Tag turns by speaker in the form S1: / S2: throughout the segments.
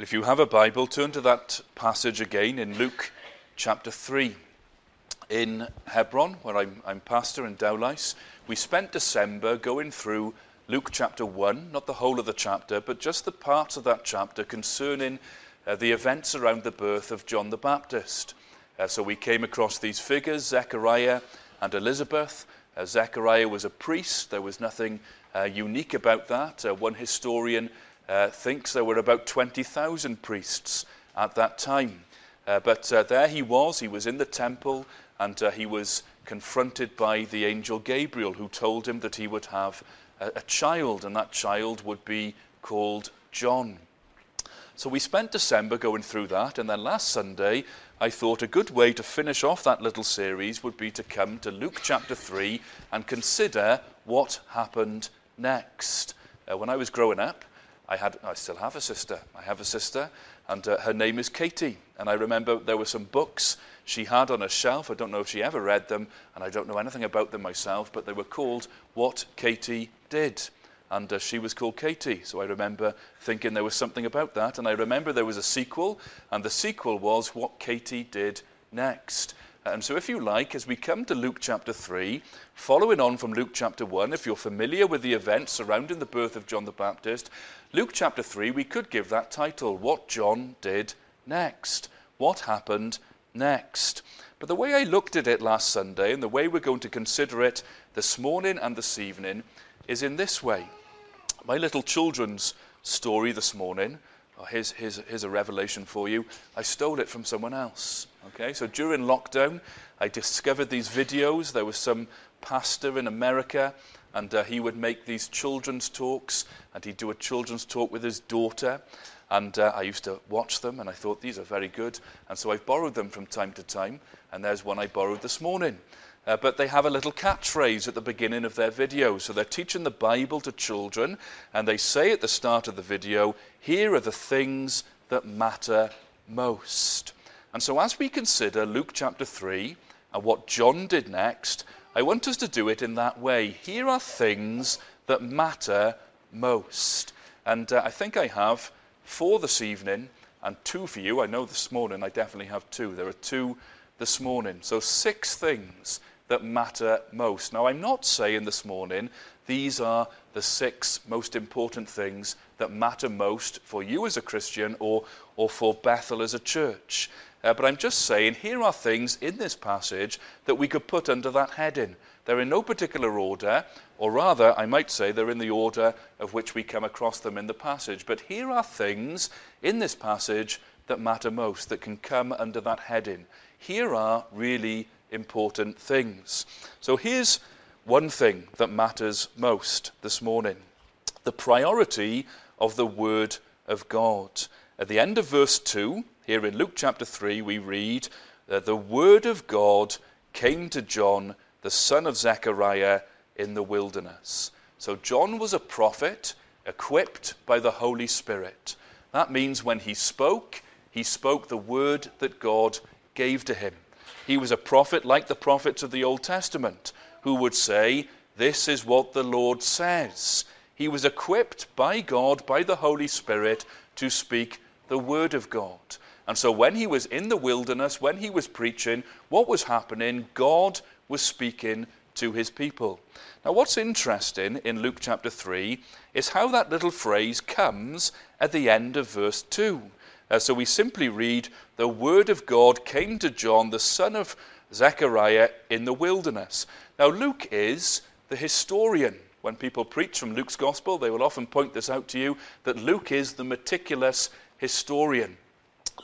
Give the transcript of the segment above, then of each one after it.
S1: If you have a Bible, turn to that passage again in Luke chapter 3. In Hebron, where I'm, I'm pastor in Dowlais, we spent December going through Luke chapter 1, not the whole of the chapter, but just the parts of that chapter concerning uh, the events around the birth of John the Baptist. Uh, so we came across these figures, Zechariah and Elizabeth. Uh, Zechariah was a priest, there was nothing uh, unique about that. Uh, one historian uh, thinks there were about 20,000 priests at that time. Uh, but uh, there he was, he was in the temple, and uh, he was confronted by the angel Gabriel, who told him that he would have a, a child, and that child would be called John. So we spent December going through that, and then last Sunday, I thought a good way to finish off that little series would be to come to Luke chapter 3 and consider what happened next. Uh, when I was growing up, I had, I still have a sister. I have a sister, and uh, her name is Katie. And I remember there were some books she had on a shelf. I don't know if she ever read them, and I don't know anything about them myself, but they were called What Katie Did. And uh, she was called Katie. So I remember thinking there was something about that. And I remember there was a sequel, and the sequel was What Katie Did Next. And so, if you like, as we come to Luke chapter 3, following on from Luke chapter 1, if you're familiar with the events surrounding the birth of John the Baptist, Luke chapter 3, we could give that title What John Did Next. What happened next? But the way I looked at it last Sunday, and the way we're going to consider it this morning and this evening, is in this way. My little children's story this morning, oh, here's, here's, here's a revelation for you. I stole it from someone else. Okay, so during lockdown, I discovered these videos. There was some pastor in America and uh, he would make these children's talks, and he'd do a children's talk with his daughter. And uh, I used to watch them, and I thought these are very good. And so I've borrowed them from time to time, and there's one I borrowed this morning. Uh, but they have a little catchphrase at the beginning of their video. So they're teaching the Bible to children, and they say at the start of the video, Here are the things that matter most. And so as we consider Luke chapter 3 and what John did next, I want us to do it in that way. Here are things that matter most. And uh, I think I have four this evening and two for you. I know this morning I definitely have two. There are two this morning. So, six things that matter most. Now, I'm not saying this morning these are the six most important things that matter most for you as a Christian or, or for Bethel as a church. Uh, but I'm just saying, here are things in this passage that we could put under that heading. They're in no particular order, or rather, I might say they're in the order of which we come across them in the passage. But here are things in this passage that matter most, that can come under that heading. Here are really important things. So here's one thing that matters most this morning the priority of the Word of God. At the end of verse 2, here in Luke chapter 3, we read that the word of God came to John, the son of Zechariah, in the wilderness. So John was a prophet equipped by the Holy Spirit. That means when he spoke, he spoke the word that God gave to him. He was a prophet like the prophets of the Old Testament who would say, This is what the Lord says. He was equipped by God, by the Holy Spirit, to speak the word of God. And so when he was in the wilderness, when he was preaching, what was happening? God was speaking to his people. Now, what's interesting in Luke chapter 3 is how that little phrase comes at the end of verse 2. Uh, so we simply read, The word of God came to John, the son of Zechariah, in the wilderness. Now, Luke is the historian. When people preach from Luke's gospel, they will often point this out to you that Luke is the meticulous historian.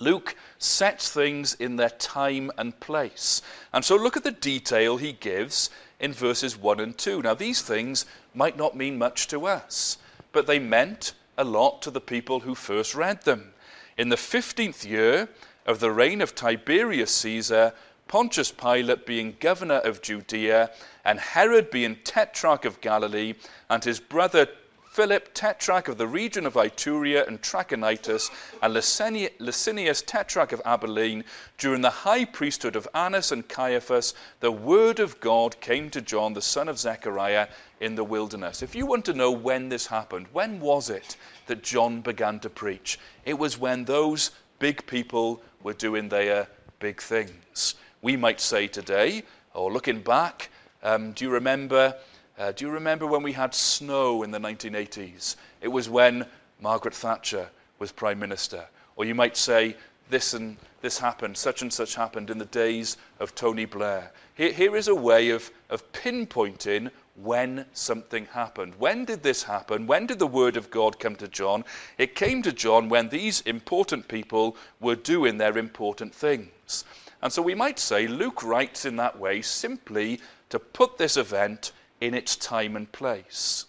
S1: Luke sets things in their time and place. And so look at the detail he gives in verses 1 and 2. Now, these things might not mean much to us, but they meant a lot to the people who first read them. In the 15th year of the reign of Tiberius Caesar, Pontius Pilate being governor of Judea, and Herod being tetrarch of Galilee, and his brother Philip, tetrarch of the region of Ituraea and Trachonitis, and Lysanias, tetrarch of Abilene, during the high priesthood of Annas and Caiaphas, the word of God came to John, the son of Zechariah, in the wilderness. If you want to know when this happened, when was it that John began to preach? It was when those big people were doing their big things. We might say today, or looking back, um, do you remember? Uh, do you remember when we had snow in the 1980s? It was when Margaret Thatcher was Prime Minister. Or you might say, this and this happened, such and such happened in the days of Tony Blair. Here, here is a way of, of pinpointing when something happened. When did this happen? When did the word of God come to John? It came to John when these important people were doing their important things. And so we might say Luke writes in that way simply to put this event in its time and place.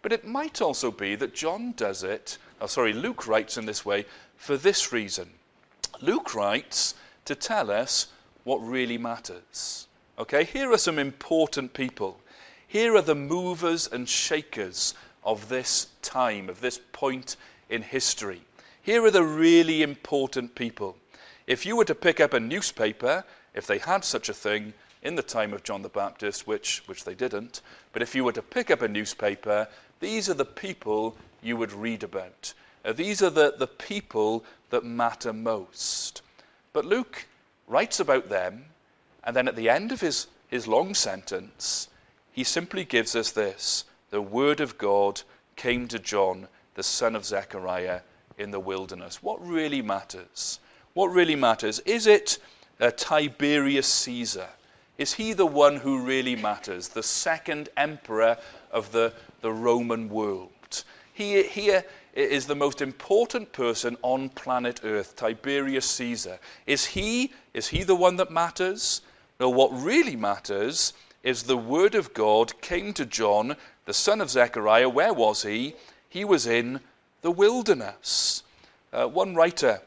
S1: But it might also be that John does it, oh, sorry, Luke writes in this way for this reason. Luke writes to tell us what really matters. Okay, here are some important people. Here are the movers and shakers of this time, of this point in history. Here are the really important people. If you were to pick up a newspaper, if they had such a thing in the time of John the Baptist, which, which they didn't, but if you were to pick up a newspaper, these are the people you would read about. Uh, these are the, the people that matter most. But Luke writes about them, and then at the end of his, his long sentence, he simply gives us this the word of God came to John, the son of Zechariah, in the wilderness. What really matters? What really matters? Is it uh, Tiberius Caesar? Is he the one who really matters, the second emperor of the, the Roman world? He, here is the most important person on planet Earth, Tiberius Caesar. Is he, is he the one that matters? No, what really matters is the word of God came to John, the son of Zechariah. Where was he? He was in the wilderness. Uh, one writer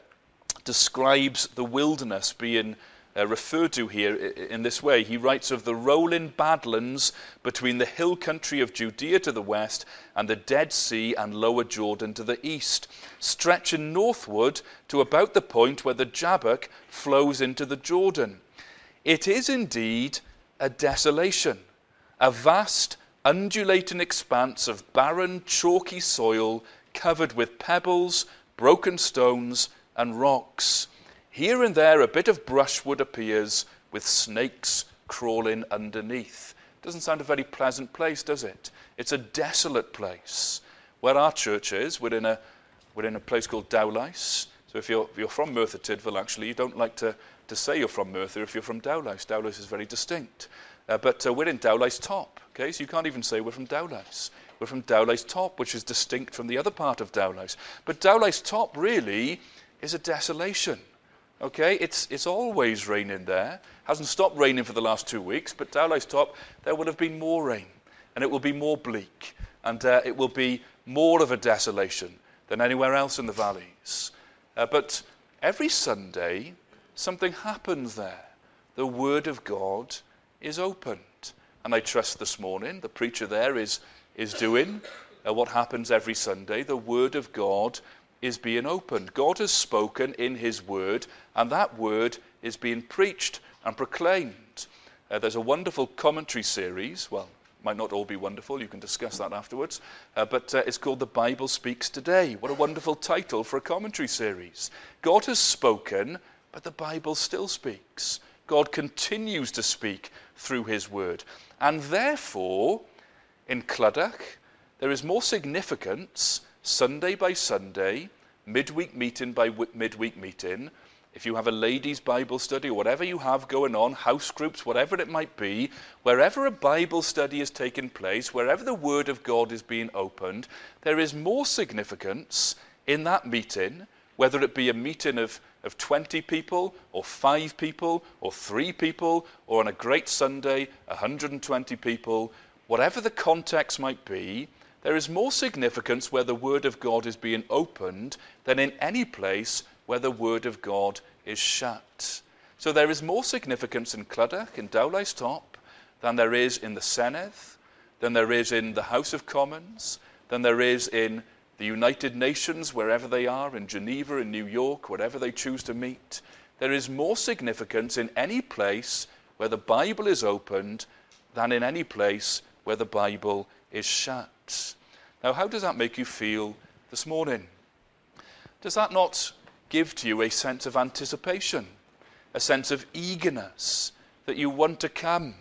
S1: describes the wilderness being uh, referred to here in this way. He writes of the rolling badlands between the hill country of Judea to the west and the Dead Sea and lower Jordan to the east, stretching northward to about the point where the Jabbok flows into the Jordan. It is indeed a desolation, a vast, undulating expanse of barren, chalky soil covered with pebbles, broken stones, and rocks. Here and there, a bit of brushwood appears with snakes crawling underneath. Doesn't sound a very pleasant place, does it? It's a desolate place. Where our church is, we're in a, we're in a place called Dowlais. So if you're, if you're from Merthyr Tydfil, actually, you don't like to, to say you're from Merthyr if you're from Dowlais. Dowlais is very distinct. Uh, but uh, we're in Dowlais Top, okay? So you can't even say we're from Dowlais. We're from Dowlais Top, which is distinct from the other part of Dowlais. But Dowlais Top really is a desolation. Okay, it's, it's always raining there. Hasn't stopped raining for the last two weeks, but Dowlais Top, there will have been more rain, and it will be more bleak, and uh, it will be more of a desolation than anywhere else in the valleys. Uh, but every Sunday, something happens there. The Word of God is opened. And I trust this morning the preacher there is, is doing uh, what happens every Sunday. The Word of God is being opened. God has spoken in His Word, and that Word is being preached and proclaimed. Uh, there's a wonderful commentary series. Well, might not all be wonderful. You can discuss that afterwards. Uh, but uh, it's called The Bible Speaks Today. What a wonderful title for a commentary series. God has spoken, but the Bible still speaks. God continues to speak through His Word. And therefore, in Clydach, there is more significance Sunday by Sunday, midweek meeting by midweek meeting, if you have a ladies' Bible study or whatever you have going on, house groups, whatever it might be, wherever a Bible study is taking place, wherever the Word of God is being opened, there is more significance in that meeting, whether it be a meeting of, of 20 people, or five people, or three people, or on a great Sunday, 120 people, whatever the context might be, there is more significance where the Word of God is being opened than in any place where the Word of God is shut. So there is more significance in Clydach, in Dowlais Top, than there is in the Senedd, than there is in the House of Commons, than there is in the United Nations, wherever they are, in Geneva, in New York, wherever they choose to meet. There is more significance in any place where the Bible is opened than in any place where the Bible is shut. Now, how does that make you feel this morning? Does that not give to you a sense of anticipation, a sense of eagerness that you want to come?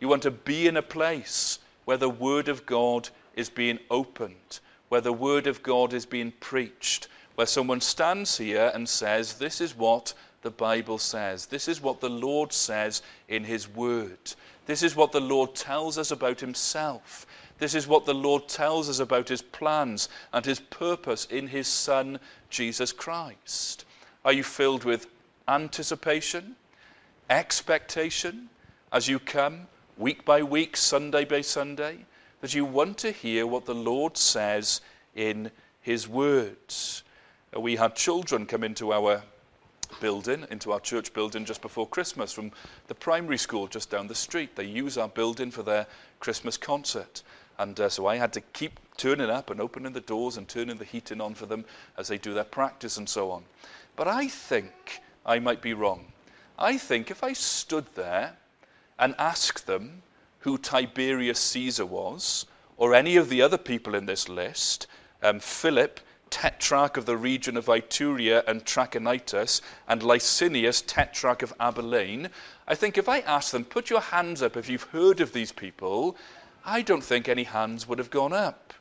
S1: You want to be in a place where the Word of God is being opened, where the Word of God is being preached, where someone stands here and says, This is what the Bible says. This is what the Lord says in His Word. This is what the Lord tells us about Himself. This is what the Lord tells us about His plans and His purpose in His Son, Jesus Christ. Are you filled with anticipation, expectation as you come week by week, Sunday by Sunday, that you want to hear what the Lord says in His words? Uh, we had children come into our building, into our church building just before Christmas from the primary school just down the street. They use our building for their Christmas concert. And uh, so I had to keep turning up and opening the doors and turning the heating on for them as they do their practice and so on. But I think I might be wrong. I think if I stood there and asked them who Tiberius Caesar was, or any of the other people in this list, um, Philip, tetrarch of the region of Ituraea and Trachonitis, and Lysanias, tetrarch of Abilene, I think if I asked them, put your hands up if you've heard of these people, I don't think any hands would have gone up.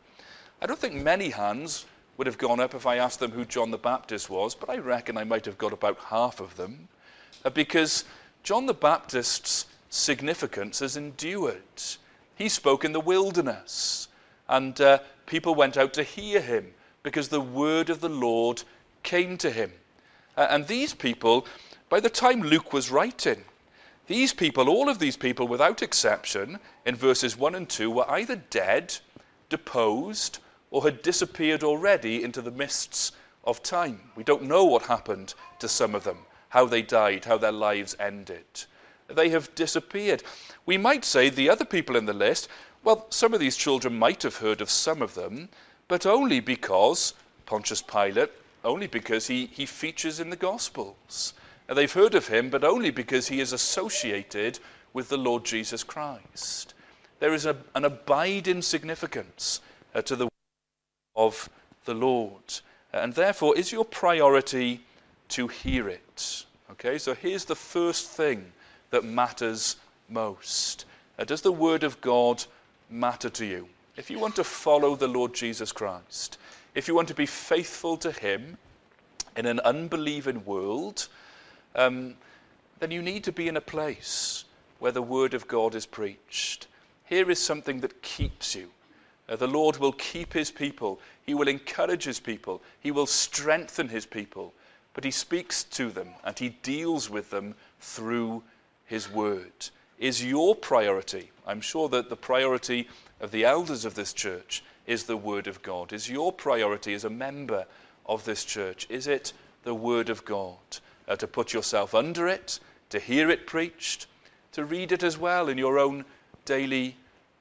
S1: I don't think many hands would have gone up if I asked them who John the Baptist was, but I reckon I might have got about half of them. Uh, because John the Baptist's significance has endured. He spoke in the wilderness, and uh, people went out to hear him because the word of the Lord came to him. Uh, and these people, by the time Luke was writing, these people, all of these people without exception, in verses 1 and 2, were either dead, deposed, or had disappeared already into the mists of time. We don't know what happened to some of them, how they died, how their lives ended. They have disappeared. We might say the other people in the list, well, some of these children might have heard of some of them, but only because Pontius Pilate, only because he, he features in the Gospels. And they've heard of him, but only because he is associated with the Lord Jesus Christ. There is a, an abiding significance uh, to the word of the Lord. And therefore, is your priority to hear it? Okay, so here's the first thing that matters most. Uh, does the Word of God matter to you? if you want to follow the Lord Jesus Christ, if you want to be faithful to Him in an unbelieving world, um, then you need to be in a place where the Word of God is preached. Here is something that keeps you. Uh, the Lord will keep His people, He will encourage His people, He will strengthen His people, but He speaks to them and He deals with them through His Word. Is your priority, I'm sure that the priority of the elders of this church is the Word of God? Is your priority as a member of this church? Is it the Word of God? Uh, to put yourself under it, to hear it preached, to read it as well in your own daily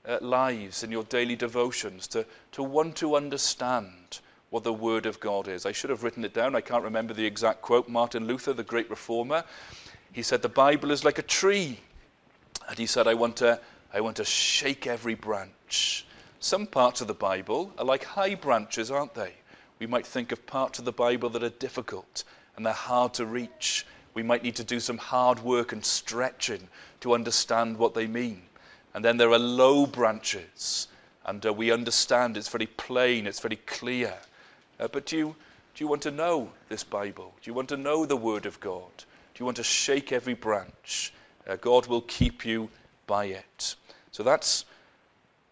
S1: uh, lives, in your daily devotions, to, to want to understand what the Word of God is. I should have written it down. I can't remember the exact quote. Martin Luther, the great reformer, he said, The Bible is like a tree. And he said, I want to I want to shake every branch. Some parts of the Bible are like high branches, aren't they? We might think of parts of the Bible that are difficult and they're hard to reach. We might need to do some hard work and stretching to understand what they mean. And then there are low branches, and uh, we understand it's very plain, it's very clear. Uh, but do you, do you want to know this Bible? Do you want to know the Word of God? Do you want to shake every branch? Uh, God will keep you by it. So that's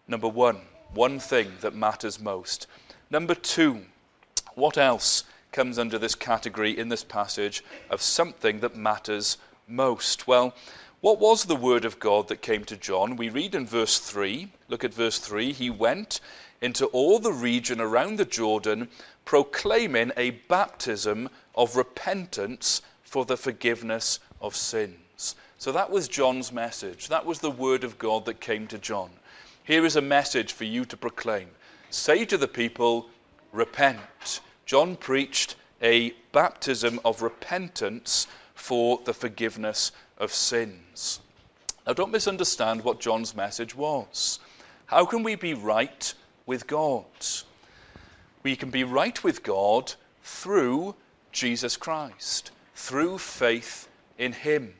S1: number one, one thing that matters most. Number two, what else comes under this category in this passage of something that matters most? Well, what was the word of God that came to John? We read in verse 3, look at verse 3, he went into all the region around the Jordan, proclaiming a baptism of repentance for the forgiveness of sins. So that was John's message. That was the word of God that came to John. Here is a message for you to proclaim. Say to the people, repent. John preached a baptism of repentance for the forgiveness of sins. Now, don't misunderstand what John's message was. How can we be right with God? We can be right with God through Jesus Christ, through faith in Him.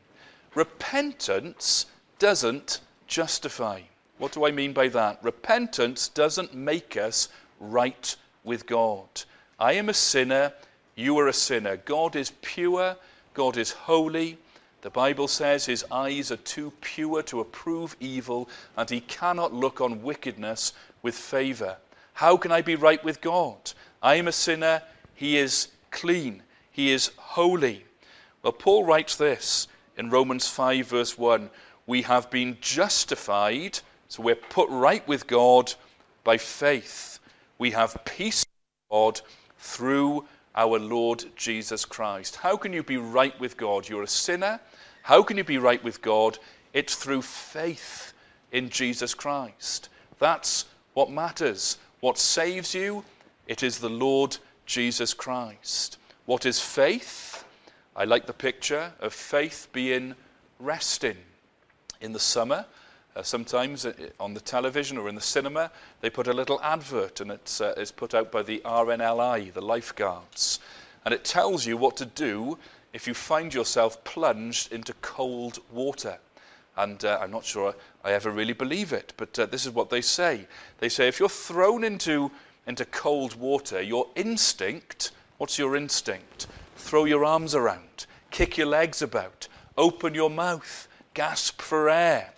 S1: Repentance doesn't justify. What do I mean by that? Repentance doesn't make us right with God. I am a sinner, you are a sinner. God is pure, God is holy. The Bible says his eyes are too pure to approve evil, and he cannot look on wickedness with favor. How can I be right with God? I am a sinner. He is clean. He is holy. Well, Paul writes this in Romans 5, verse 1 We have been justified, so we're put right with God by faith. We have peace with God through our Lord Jesus Christ. How can you be right with God? You're a sinner. How can you be right with God? It's through faith in Jesus Christ. That's what matters. What saves you? It is the Lord Jesus Christ. What is faith? I like the picture of faith being resting. In the summer, uh, sometimes uh, on the television or in the cinema, they put a little advert and it's, uh, it's put out by the RNLI, the lifeguards. And it tells you what to do if you find yourself plunged into cold water. And uh, I'm not sure I ever really believe it, but uh, this is what they say. They say if you're thrown into, into cold water, your instinct, what's your instinct? Throw your arms around, kick your legs about, open your mouth, gasp for air.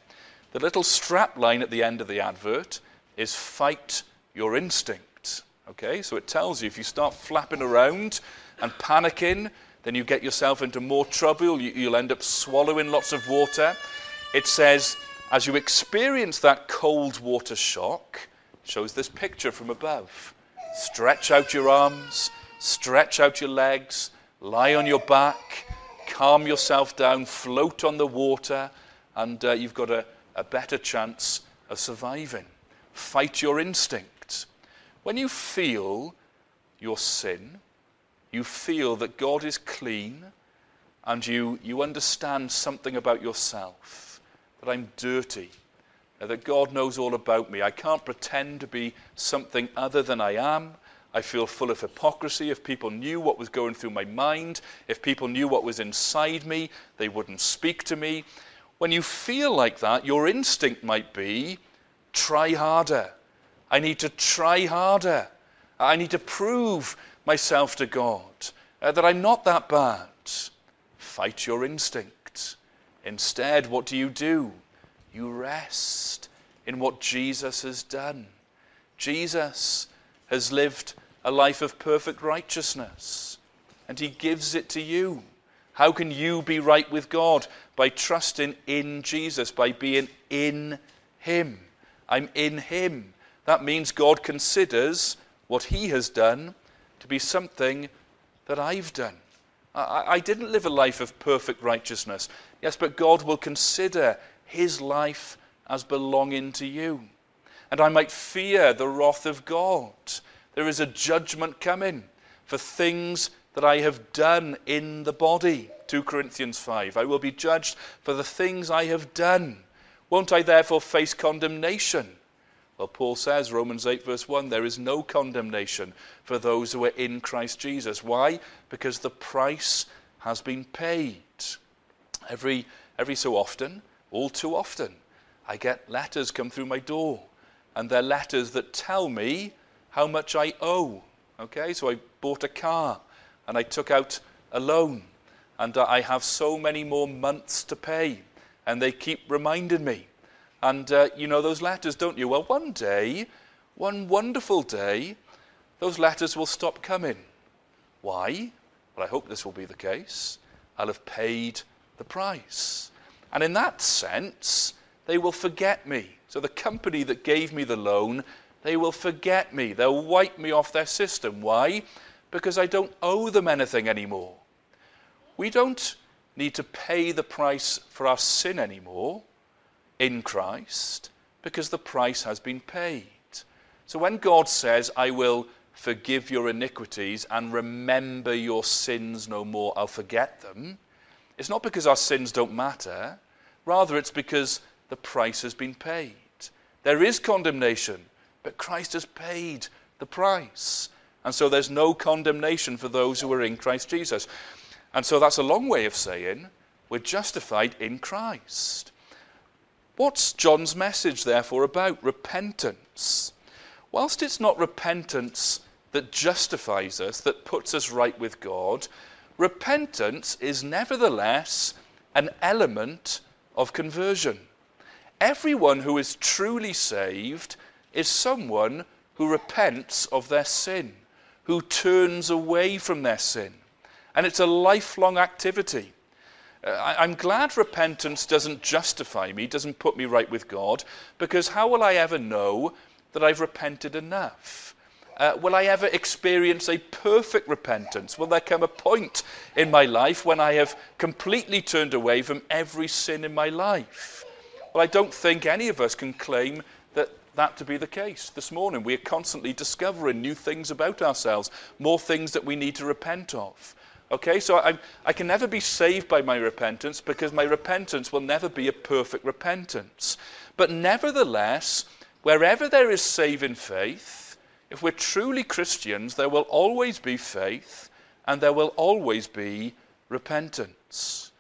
S1: The little strap line at the end of the advert is fight your instinct. Okay, so it tells you if you start flapping around and panicking, then you get yourself into more trouble. You'll end up swallowing lots of water it says, as you experience that cold water shock, shows this picture from above. Stretch out your arms, stretch out your legs, lie on your back, calm yourself down, float on the water, and uh, you've got a, a better chance of surviving. Fight your instincts. When you feel your sin, you feel that God is clean, and you, you understand something about yourself that I'm dirty, that God knows all about me. I can't pretend to be something other than I am. I feel full of hypocrisy. If people knew what was going through my mind, if people knew what was inside me, they wouldn't speak to me. When you feel like that, your instinct might be try harder. I need to try harder. I need to prove myself to God uh, that I'm not that bad. Fight your instinct. Instead, what do you do? You rest in what Jesus has done. Jesus has lived a life of perfect righteousness, and he gives it to you. How can you be right with God? By trusting in Jesus, by being in him. I'm in him. That means God considers what he has done to be something that I've done. I, I didn't live a life of perfect righteousness. Yes, but God will consider his life as belonging to you. And I might fear the wrath of God. There is a judgment coming for things that I have done in the body. 2 Corinthians 5. I will be judged for the things I have done. Won't I therefore face condemnation? Well, Paul says, Romans 8, verse 1, there is no condemnation for those who are in Christ Jesus. Why? Because the price has been paid. Every, every so often, all too often, I get letters come through my door, and they're letters that tell me how much I owe. Okay, so I bought a car and I took out a loan, and I have so many more months to pay, and they keep reminding me. And uh, you know those letters, don't you? Well, one day, one wonderful day, those letters will stop coming. Why? Well, I hope this will be the case. I'll have paid the price. And in that sense, they will forget me. So the company that gave me the loan, they will forget me. They'll wipe me off their system. Why? Because I don't owe them anything anymore. We don't need to pay the price for our sin anymore in Christ because the price has been paid. So when God says, I will forgive your iniquities and remember your sins no more, I'll forget them, it's not because our sins don't matter, rather, it's because the price has been paid. There is condemnation, but Christ has paid the price. And so there's no condemnation for those who are in Christ Jesus. And so that's a long way of saying we're justified in Christ. What's John's message, therefore, about? Repentance. Whilst it's not repentance that justifies us, that puts us right with God, repentance is nevertheless an element of conversion. Everyone who is truly saved is someone who repents of their sin, who turns away from their sin. And it's a lifelong activity. Uh, I'm glad repentance doesn't justify me, doesn't put me right with God, because how will I ever know that I've repented enough? Uh, will I ever experience a perfect repentance? Will there come a point in my life when I have completely turned away from every sin in my life? Well, I don't think any of us can claim that to be the case. This morning, we are constantly discovering new things about ourselves, more things that we need to repent of. Okay, so I, I can never be saved by my repentance because my repentance will never be a perfect repentance. But nevertheless, wherever there is saving faith, if we're truly Christians, there will always be faith and there will always be repentance.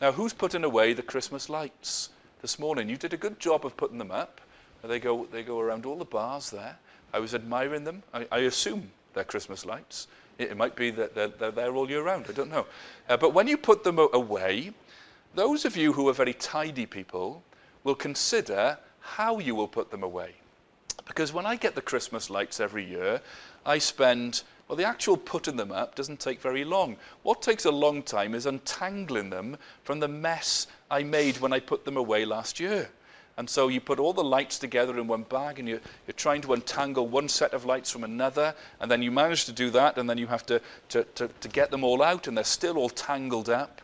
S1: Now, who's putting away the Christmas lights this morning? You did a good job of putting them up. They go, they go around all the bars there. I was admiring them. I, I assume they're Christmas lights. It might be that they're, they're there all year round, I don't know. Uh, but when you put them away, those of you who are very tidy people will consider how you will put them away. Because when I get the Christmas lights every year, I spend, well, the actual putting them up doesn't take very long. What takes a long time is untangling them from the mess I made when I put them away last year. And so you put all the lights together in one bag and you're, you're trying to untangle one set of lights from another. And then you manage to do that, and then you have to, to, to, to get them all out, and they're still all tangled up.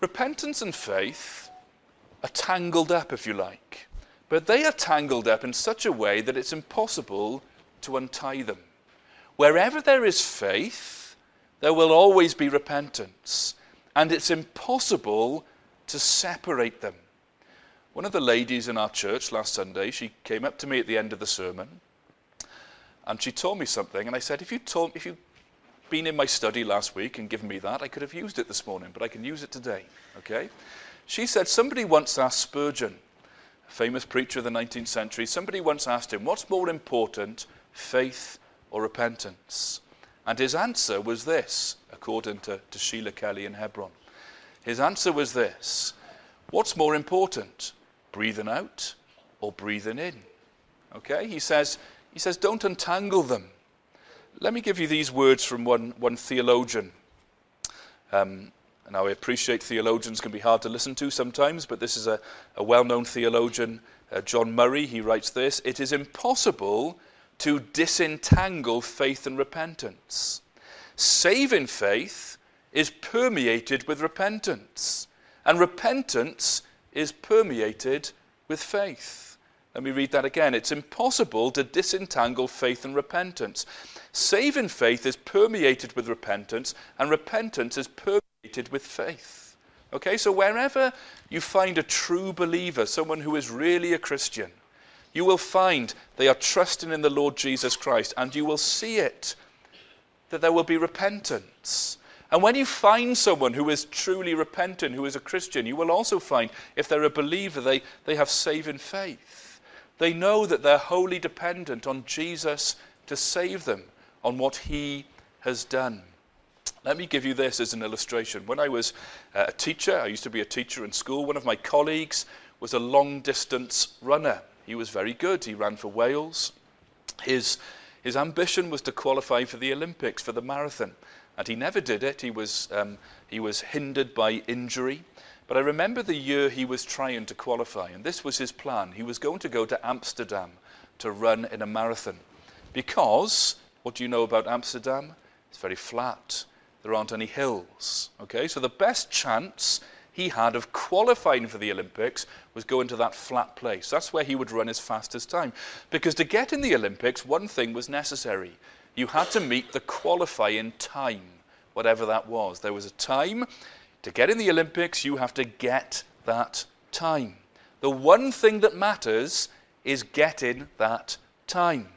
S1: Repentance and faith are tangled up, if you like. But they are tangled up in such a way that it's impossible to untie them. Wherever there is faith, there will always be repentance. And it's impossible to separate them. One of the ladies in our church last Sunday, she came up to me at the end of the sermon and she told me something. And I said, if, you told, if you'd been in my study last week and given me that, I could have used it this morning, but I can use it today. Okay? She said, somebody once asked Spurgeon, a famous preacher of the 19th century, somebody once asked him, what's more important, faith or repentance? And his answer was this, according to, to Sheila Kelly in Hebron. His answer was this What's more important, breathing out or breathing in. Okay? He says, he says, don't untangle them. Let me give you these words from one, one theologian. Um, now, I appreciate theologians can be hard to listen to sometimes, but this is a, a well known theologian, uh, John Murray. He writes this It is impossible to disentangle faith and repentance. Saving faith is permeated with repentance, and repentance is permeated with faith. Let me read that again. It's impossible to disentangle faith and repentance. Saving faith is permeated with repentance, and repentance is permeated with faith. Okay, so wherever you find a true believer, someone who is really a Christian, you will find they are trusting in the Lord Jesus Christ, and you will see it that there will be repentance. And when you find someone who is truly repentant, who is a Christian, you will also find, if they're a believer, they, they have saving faith. They know that they're wholly dependent on Jesus to save them, on what he has done. Let me give you this as an illustration. When I was uh, a teacher, I used to be a teacher in school, one of my colleagues was a long distance runner. He was very good. He ran for Wales. His, his ambition was to qualify for the Olympics, for the marathon. And he never did it. He was, um, he was hindered by injury. But I remember the year he was trying to qualify, and this was his plan. He was going to go to Amsterdam to run in a marathon. Because, what do you know about Amsterdam? It's very flat. There aren't any hills. Okay, so the best chance he had of qualifying for the Olympics was going to that flat place. That's where he would run his fastest time. Because to get in the Olympics, one thing was necessary you had to meet the qualifying time, whatever that was. There was a time to get in the Olympics, you have to get that time. The one thing that matters is getting that time.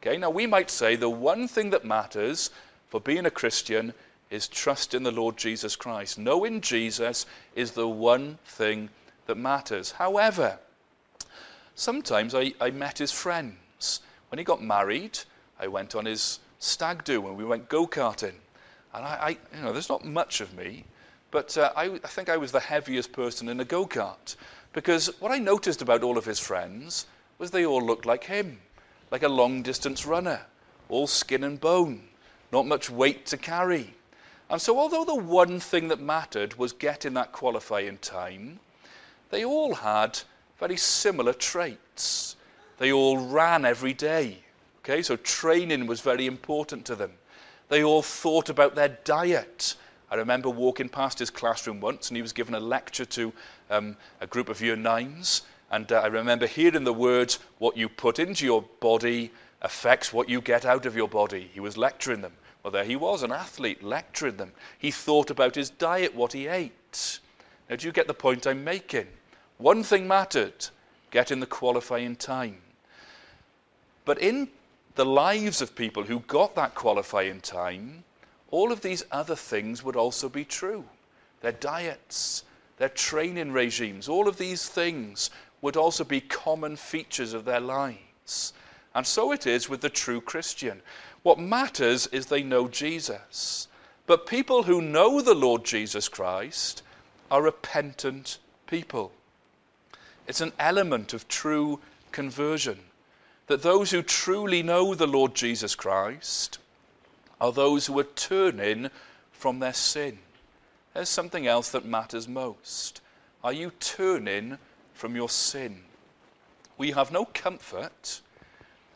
S1: Okay, now we might say the one thing that matters for being a Christian is trust in the Lord Jesus Christ. Knowing Jesus is the one thing that matters. However, sometimes I, I met his friends. When he got married, I went on his stag do and we went go karting. And I, I, you know, there's not much of me, but uh, I, I think I was the heaviest person in a go kart. Because what I noticed about all of his friends was they all looked like him, like a long distance runner, all skin and bone, not much weight to carry. And so, although the one thing that mattered was getting that qualifying time, they all had very similar traits. They all ran every day. Okay, so training was very important to them. They all thought about their diet. I remember walking past his classroom once and he was giving a lecture to um, a group of year nines. And uh, I remember hearing the words, what you put into your body affects what you get out of your body. He was lecturing them. Well, there he was, an athlete, lecturing them. He thought about his diet, what he ate. Now, do you get the point I'm making? One thing mattered getting the qualifying time. But in the lives of people who got that qualifying time, all of these other things would also be true. Their diets, their training regimes, all of these things would also be common features of their lives. And so it is with the true Christian. What matters is they know Jesus. But people who know the Lord Jesus Christ are repentant people. It's an element of true conversion that those who truly know the Lord Jesus Christ are those who are turning from their sin. There's something else that matters most. Are you turning from your sin? We have no comfort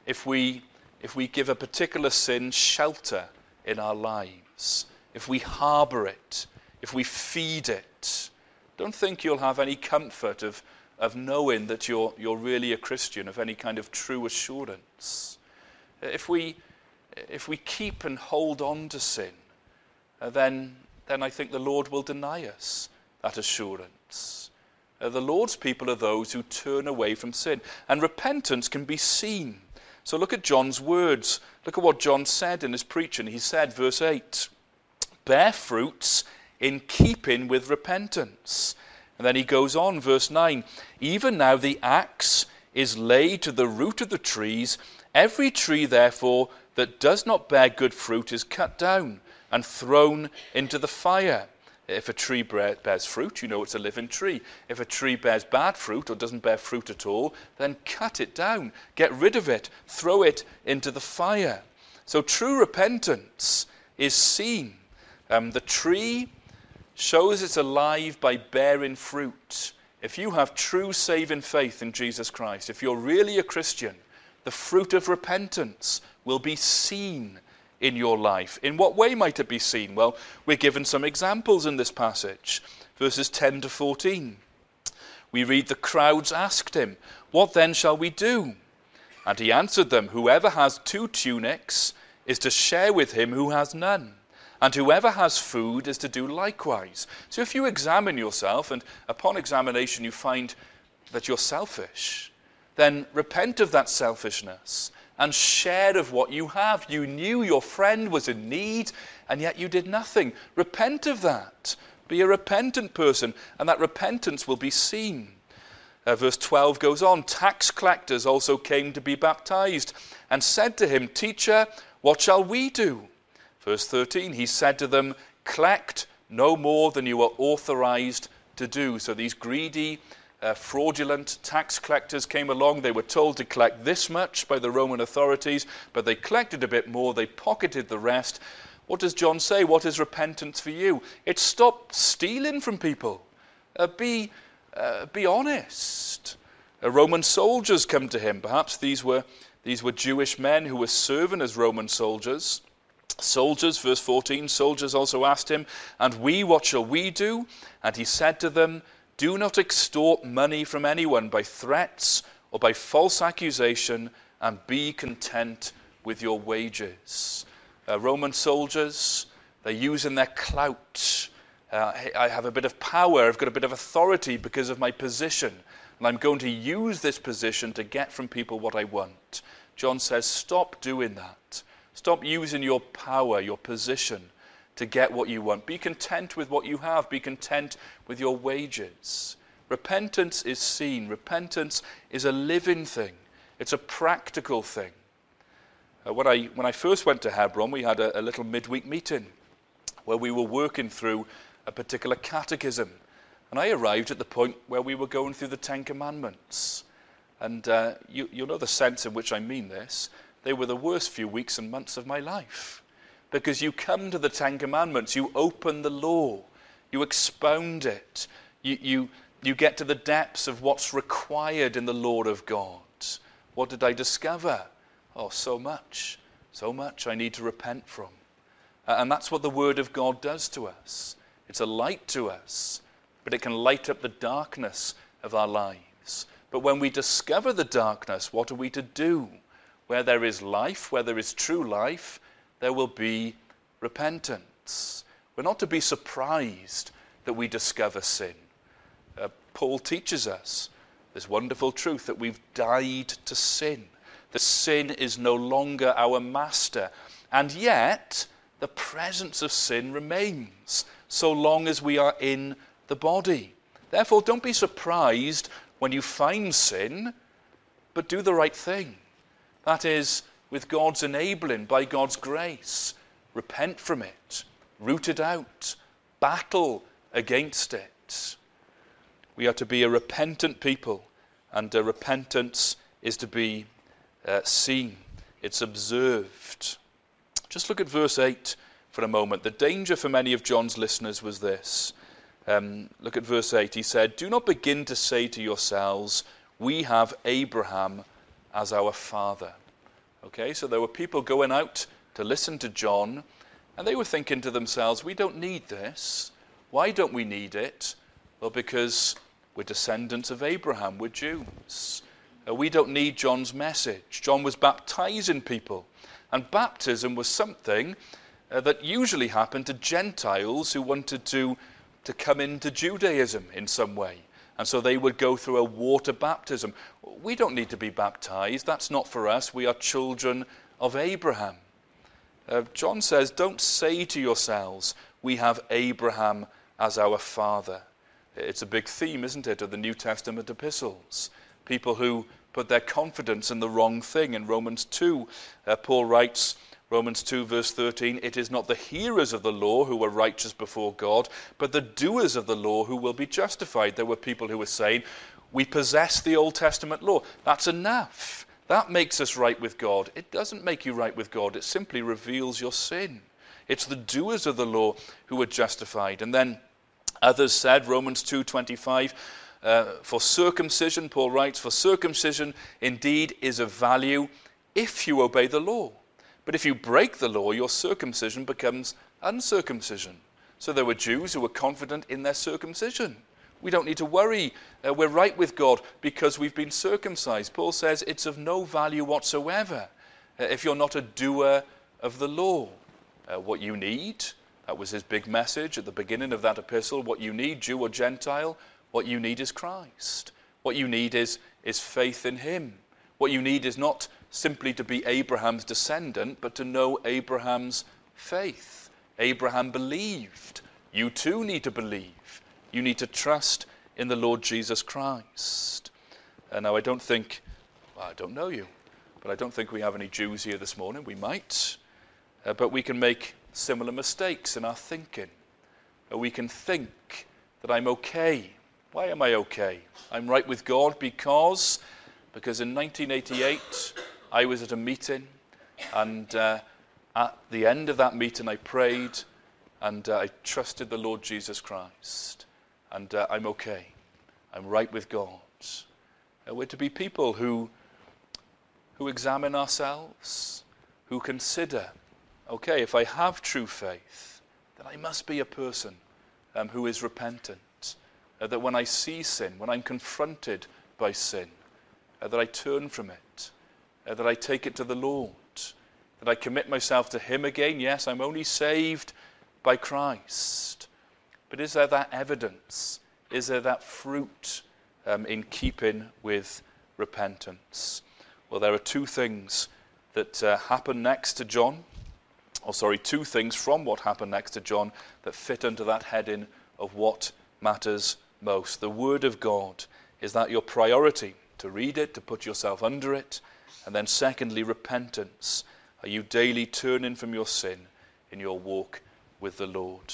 S1: if we if we give a particular sin shelter in our lives, if we harbor it, if we feed it, don't think you'll have any comfort of, of knowing that you're, you're really a Christian, of any kind of true assurance. If we, if we keep and hold on to sin, uh, then, then I think the Lord will deny us that assurance. Uh, the Lord's people are those who turn away from sin, and repentance can be seen so look at John's words. Look at what John said in his preaching. He said, verse 8, bear fruits in keeping with repentance. And then he goes on, verse 9, even now the axe is laid to the root of the trees. Every tree, therefore, that does not bear good fruit is cut down and thrown into the fire. If a tree bears fruit, you know it's a living tree. If a tree bears bad fruit or doesn't bear fruit at all, then cut it down, get rid of it, throw it into the fire. So true repentance is seen. Um, the tree shows it's alive by bearing fruit. If you have true saving faith in Jesus Christ, if you're really a Christian, the fruit of repentance will be seen in your life. In what way might it be seen? Well, we're given some examples in this passage, verses 10 to 14. We read, The crowds asked him, What then shall we do? And he answered them, Whoever has two tunics is to share with him who has none. And whoever has food is to do likewise. So if you examine yourself, and upon examination you find that you're selfish, then repent of that selfishness and share of what you have. You knew your friend was in need, and yet you did nothing. Repent of that. Be a repentant person, and that repentance will be seen. Uh, verse 12 goes on Tax collectors also came to be baptized and said to him, Teacher, what shall we do? Verse 13, he said to them, Collect no more than you are authorized to do. So these greedy, uh, fraudulent tax collectors came along. They were told to collect this much by the Roman authorities, but they collected a bit more. They pocketed the rest. What does John say? What is repentance for you? It's stop stealing from people. Uh, be, uh, be honest. Uh, Roman soldiers come to him. Perhaps these were, these were Jewish men who were serving as Roman soldiers. Soldiers, verse 14, soldiers also asked him, And we, what shall we do? And he said to them, do not extort money from anyone by threats or by false accusation, and be content with your wages. Uh, Roman soldiers, they're using their clout Uh, I have a bit of power, I've got a bit of authority because of my position, and I'm going to use this position to get from people what I want. John says, Stop doing that. Stop using your power, your position, to get what you want. Be content with what you have, be content with your wages. Repentance is seen, repentance is a living thing, it's a practical thing. Uh, when, I, when I first went to Hebron, we had a, a little midweek meeting where we were working through a particular catechism. And I arrived at the point where we were going through the Ten Commandments. And uh, you, you know the sense in which I mean this. They were the worst few weeks and months of my life. Because you come to the Ten Commandments, you open the law, you expound it, you, you, you get to the depths of what's required in the law of God. What did I discover? Oh, so much, so much I need to repent from. And that's what the Word of God does to us. It's a light to us, but it can light up the darkness of our lives. But when we discover the darkness, what are we to do? Where there is life, where there is true life, there will be repentance. We're not to be surprised that we discover sin. Uh, Paul teaches us this wonderful truth that we've died to sin the sin is no longer our master. And yet, the presence of sin remains so long as we are in the body. Therefore, don't be surprised when you find sin, but do the right thing. That is, with God's enabling, by God's grace, repent from it, root it out, battle against it. We are to be a repentant people, and a repentance is to be uh, seen, it's observed. Just look at verse 8 for a moment. The danger for many of John's listeners was this. Um, look at verse 8. He said, Do not begin to say to yourselves, We have Abraham as our father. Okay, so there were people going out to listen to John, and they were thinking to themselves, We don't need this. Why don't we need it? Well, because we're descendants of Abraham, we're Jews. Uh, we don't need John's message. John was baptizing people. And baptism was something uh, that usually happened to Gentiles who wanted to, to come into Judaism in some way. And so they would go through a water baptism. We don't need to be baptized. That's not for us. We are children of Abraham. Uh, John says, Don't say to yourselves, We have Abraham as our father. It's a big theme, isn't it, of the New Testament epistles people who put their confidence in the wrong thing. In Romans 2, uh, Paul writes, Romans 2, verse 13, it is not the hearers of the law who are righteous before God, but the doers of the law who will be justified. There were people who were saying, we possess the Old Testament law. That's enough. That makes us right with God. It doesn't make you right with God, it simply reveals your sin. It's the doers of the law who are justified. And then others said, Romans 2:25, uh, for circumcision, Paul writes, for circumcision indeed is of value if you obey the law. But if you break the law, your circumcision becomes uncircumcision. So there were Jews who were confident in their circumcision. We don't need to worry. Uh, we're right with God because we've been circumcised. Paul says it's of no value whatsoever uh, if you're not a doer of the law. Uh, what you need, that was his big message at the beginning of that epistle, what you need, Jew or Gentile, what you need is Christ. What you need is, is faith in Him. What you need is not simply to be Abraham's descendant, but to know Abraham's faith. Abraham believed. You too need to believe. You need to trust in the Lord Jesus Christ. Uh, now, I don't think, well, I don't know you, but I don't think we have any Jews here this morning. We might. Uh, but we can make similar mistakes in our thinking. Uh, we can think that I'm okay why am I okay? I'm right with God because, because in 1988 I was at a meeting and uh, at the end of that meeting I prayed and uh, I trusted the Lord Jesus Christ and uh, I'm okay. I'm right with God. Uh, we're to be people who, who examine ourselves, who consider, okay, if I have true faith, then I must be a person um, who is repentant uh, that when I see sin, when I'm confronted by sin, uh, that I turn from it, uh, that I take it to the Lord, that I commit myself to Him again. Yes, I'm only saved by Christ, But is there that evidence? Is there that fruit um, in keeping with repentance? Well, there are two things that uh, happen next to John, or sorry, two things from what happened next to John that fit under that heading of what matters most. The Word of God, is that your priority? To read it, to put yourself under it? And then, secondly, repentance. Are you daily turning from your sin in your walk with the Lord?